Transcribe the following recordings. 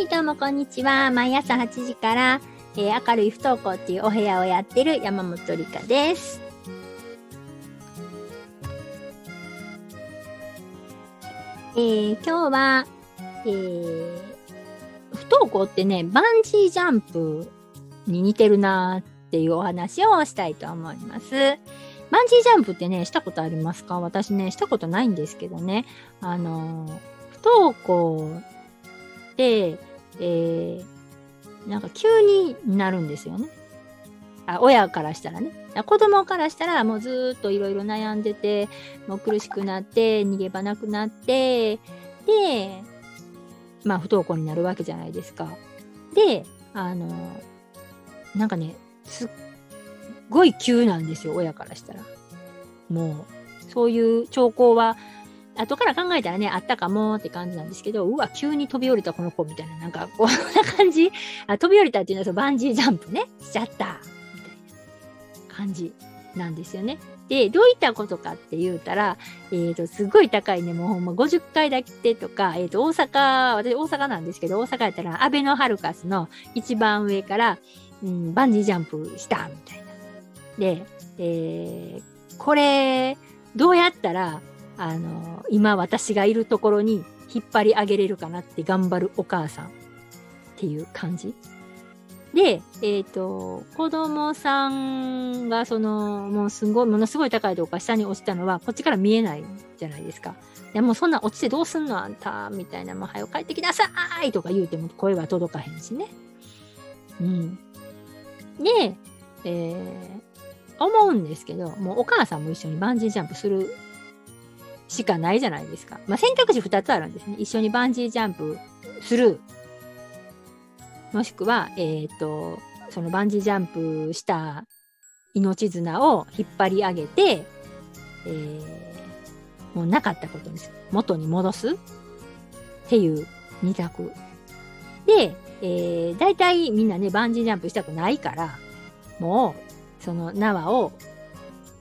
はい、どうもこんにちは。毎朝8時から、えー明るい不登校っていうお部屋をやってる山本理香です。えー今日は、えー不登校ってね、バンジージャンプに似てるなーっていうお話をしたいと思います。バンジージャンプってね、したことありますか？私ね、したことないんですけどね。あのー不登校で、えー、なんか急になるんですよね。あ親からしたらね。子供からしたらもうずっといろいろ悩んでて、もう苦しくなって、逃げ場なくなって、で、まあ不登校になるわけじゃないですか。で、あの、なんかね、すっごい急なんですよ、親からしたら。もう、そういう兆候は、後から考えたらね、あったかもって感じなんですけど、うわ、急に飛び降りたこの子みたいな、なんかこんな感じ。あ飛び降りたっていうのはそのバンジージャンプね、しちゃった、みたいな感じなんですよね。で、どういったことかって言うたら、えっ、と、すごい高いね、もうほんま50階だけてとか、えっ、と、大阪、私大阪なんですけど、大阪やったら、アベノハルカスの一番上から、うん、バンジージャンプした、みたいな。で、えーこれ、どうやったら、あの、今私がいるところに引っ張り上げれるかなって頑張るお母さんっていう感じ。で、えっ、と、子供さんがその、もうすごい、ものすごい高いとこか下に落ちたのは、こっちから見えないじゃないですか。いや、もうそんな落ちてどうすんのあんた、みたいな、もう早く帰ってきなさいとか言うても声は届かへんしね。うん。で、えー思うんですけど、もうお母さんも一緒にバンジージャンプするしかないじゃないですか。まあ、選択肢2つあるんですね。一緒にバンジージャンプする。もしくは、えっ、と、そのバンジージャンプした命綱を引っ張り上げて、えーもうなかったことにする。元に戻すっていう二択。で、えー、大体みんなね、バンジージャンプしたくないから、もう、その縄を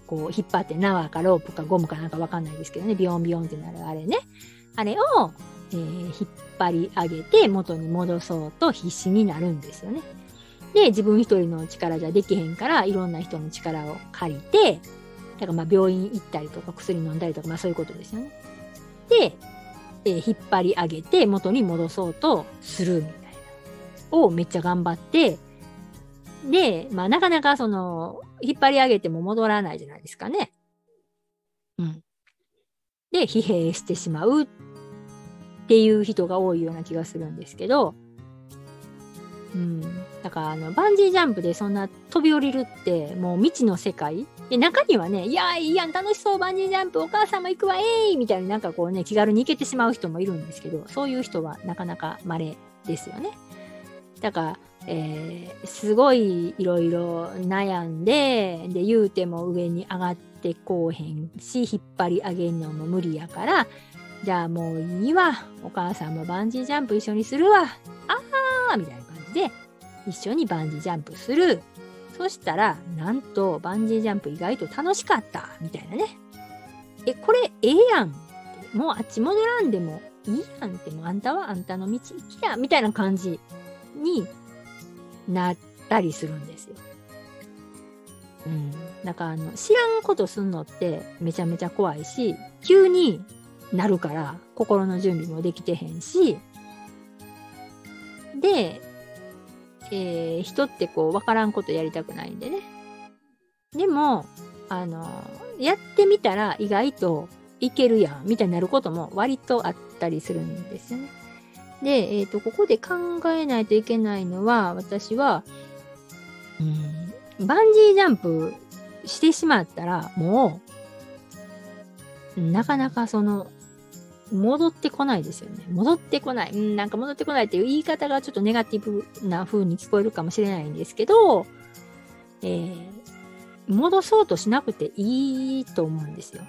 こう引っ張って縄かロープかゴムかなんかわかんないですけどね、ビヨンビヨンってなるあれね。あれを、えー引っ張り上げて元に戻そうと必死になるんですよね。で、自分一人の力じゃできへんから、いろんな人の力を借りて、だからまあ病院行ったりとか薬飲んだりとか、まあそういうことですよね。で、えー引っ張り上げて元に戻そうとするみたいな。をめっちゃ頑張って、で、まあなかなかその、引っ張り上げても戻らないじゃないですかね。うん。で、疲弊してしまうっていう人が多いような気がするんですけど、うん。だから、あの、バンジージャンプでそんな飛び降りるって、もう未知の世界で、中にはね、いや、いいやん、楽しそう、バンジージャンプ、お母さんも行くわ、えいみたいになんかこうね、気軽に行けてしまう人もいるんですけど、そういう人はなかなか稀ですよね。だから、えーすごいいろいろ悩んで、で、言うても上に上がってこうへんし、引っ張り上げんのも無理やから、じゃあもういいわ。お母さんもバンジージャンプ一緒にするわ。あーみたいな感じで、一緒にバンジージャンプする。そしたら、なんと、バンジージャンプ意外と楽しかった。みたいなね。え、これええやん。もうあっち戻らんでもいいやんって。もうあんたはあんたの道行きや。みたいな感じになったりするんですよ。うん。だからあの、知らんことすんのってめちゃめちゃ怖いし、急になるから心の準備もできてへんし、で、えー人ってこう、わからんことやりたくないんでね。でも、あの、やってみたら意外といけるやん、みたいになることも割とあったりするんですよね。で、えっ、と、ここで考えないといけないのは、私は、うん、バンジージャンプしてしまったら、もう、なかなかその、戻ってこないですよね。戻ってこない。うん、なんか戻ってこないっていう言い方がちょっとネガティブな風に聞こえるかもしれないんですけど、えー戻そうとしなくていいと思うんですよ。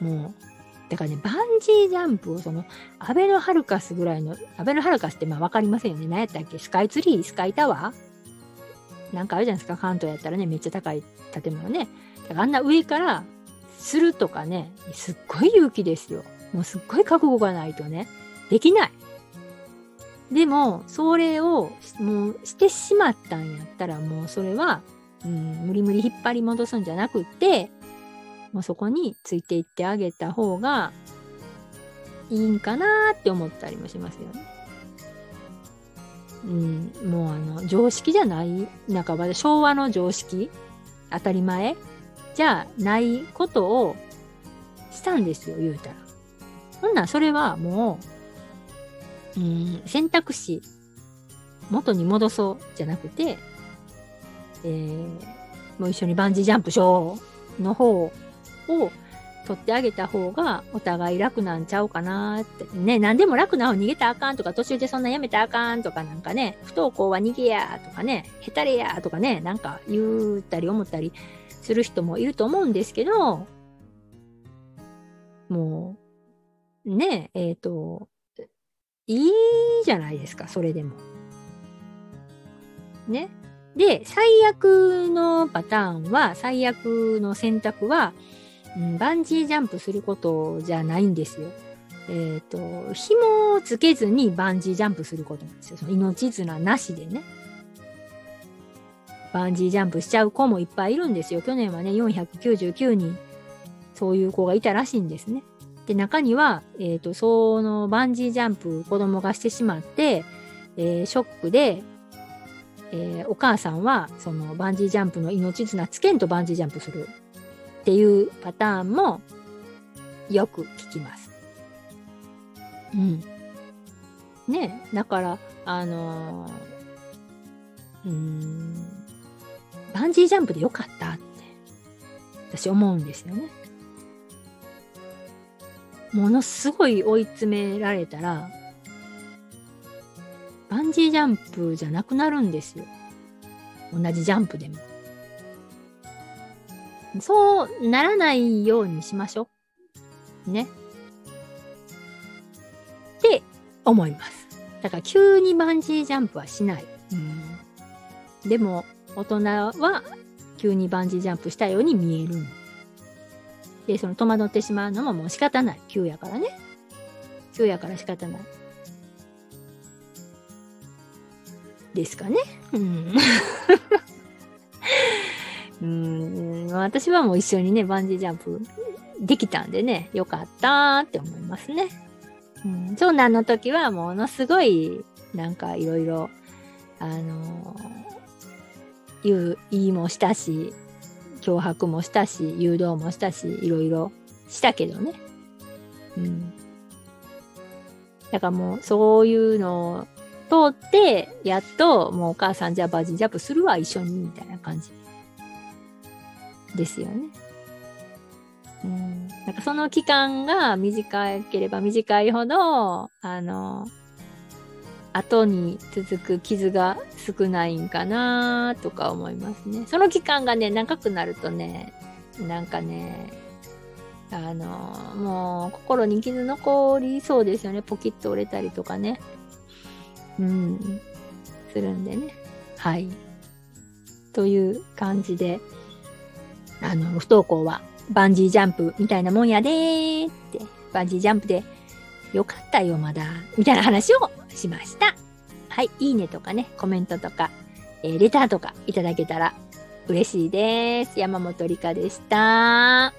もう。だからね、バンジージャンプをその、アベノハルカスぐらいの、アベノハルカスってまあわかりませんよね。何やったっけ？スカイツリー？スカイタワー？なんかあるじゃないですか？関東やったらね、めっちゃ高い建物ね。だからあんな上からするとかね、すっごい勇気ですよ。もうすっごい覚悟がないとね、できない。でも、それをもうしてしまったんやったら、もうそれは、うん、無理無理引っ張り戻すんじゃなくって、もうそこについていってあげた方がいいんかなって思ったりもしますよね。うん、もうあの、常識じゃない、半ばで昭和の常識当たり前じゃないことをしたんですよ、言うたら。ほんならそれはもう、うん、選択肢、元に戻そうじゃなくて、えー、もう一緒にバンジージャンプしようの方を取ってあげた方がお互い楽なんちゃうかなって。ね、何でも楽な方逃げたらあかんとか、途中でそんなやめたらあかんとかなんかね、不登校は逃げやとかね、へたれやとかね、なんか言ったり思ったりする人もいると思うんですけど、もう、ね、えっ、ー、と、いいじゃないですか、それでも。ね。で、最悪のパターンは、最悪の選択は、バンジージャンプすることじゃないんですよ。えっ、ー、と、紐をつけずにバンジージャンプすることなんですよ。その命綱なしでね。バンジージャンプしちゃう子もいっぱいいるんですよ。去年はね、499人、そういう子がいたらしいんですね。で、中には、えっ、ー、と、そのバンジージャンプ子供がしてしまって、えー、ショックで、え、お母さんは、そのバンジージャンプの命綱つけんとバンジージャンプするっていうパターンもよく聞きます。うん。ねだから、あのー、うん、バンジージャンプでよかったって私思うんですよね。ものすごい追い詰められたら、バンジージャンプじゃなくなるんですよ。同じジャンプでも。そうならないようにしましょう。ね。って思います。だから急にバンジージャンプはしない。うん、でも大人は急にバンジージャンプしたように見える。で、その戸惑ってしまうのももう仕方ない。急やからね。急やから仕方ない。ですかね。うん。うん私はもう一緒にね、バンジージャンプできたんでね、よかったって思いますね。うん、長男の時はものすごい、なんかいろいろ、あのー、言う、言いもしたし、脅迫もしたし、誘導もしたし、いろいろしたけどね。うん。だからもう、そういうのを通って、やっと、もうお母さんじゃあバージンジャンプするわ、一緒に、みたいな感じ。ですよね。うん。なんかその期間が短ければ短いほど、あの、後に続く傷が少ないんかなとか思いますね。その期間がね、長くなるとね、なんかね、あの、もう心に傷残りそうですよね。ポキッと折れたりとかね。うん、するんでね。はい。という感じで、あの、不登校はバンジージャンプみたいなもんやでーって、バンジージャンプでよかったよ、まだ、みたいな話をしました。はい、いいねとかね、コメントとか、えー、レターとかいただけたら嬉しいです。山本理香でした。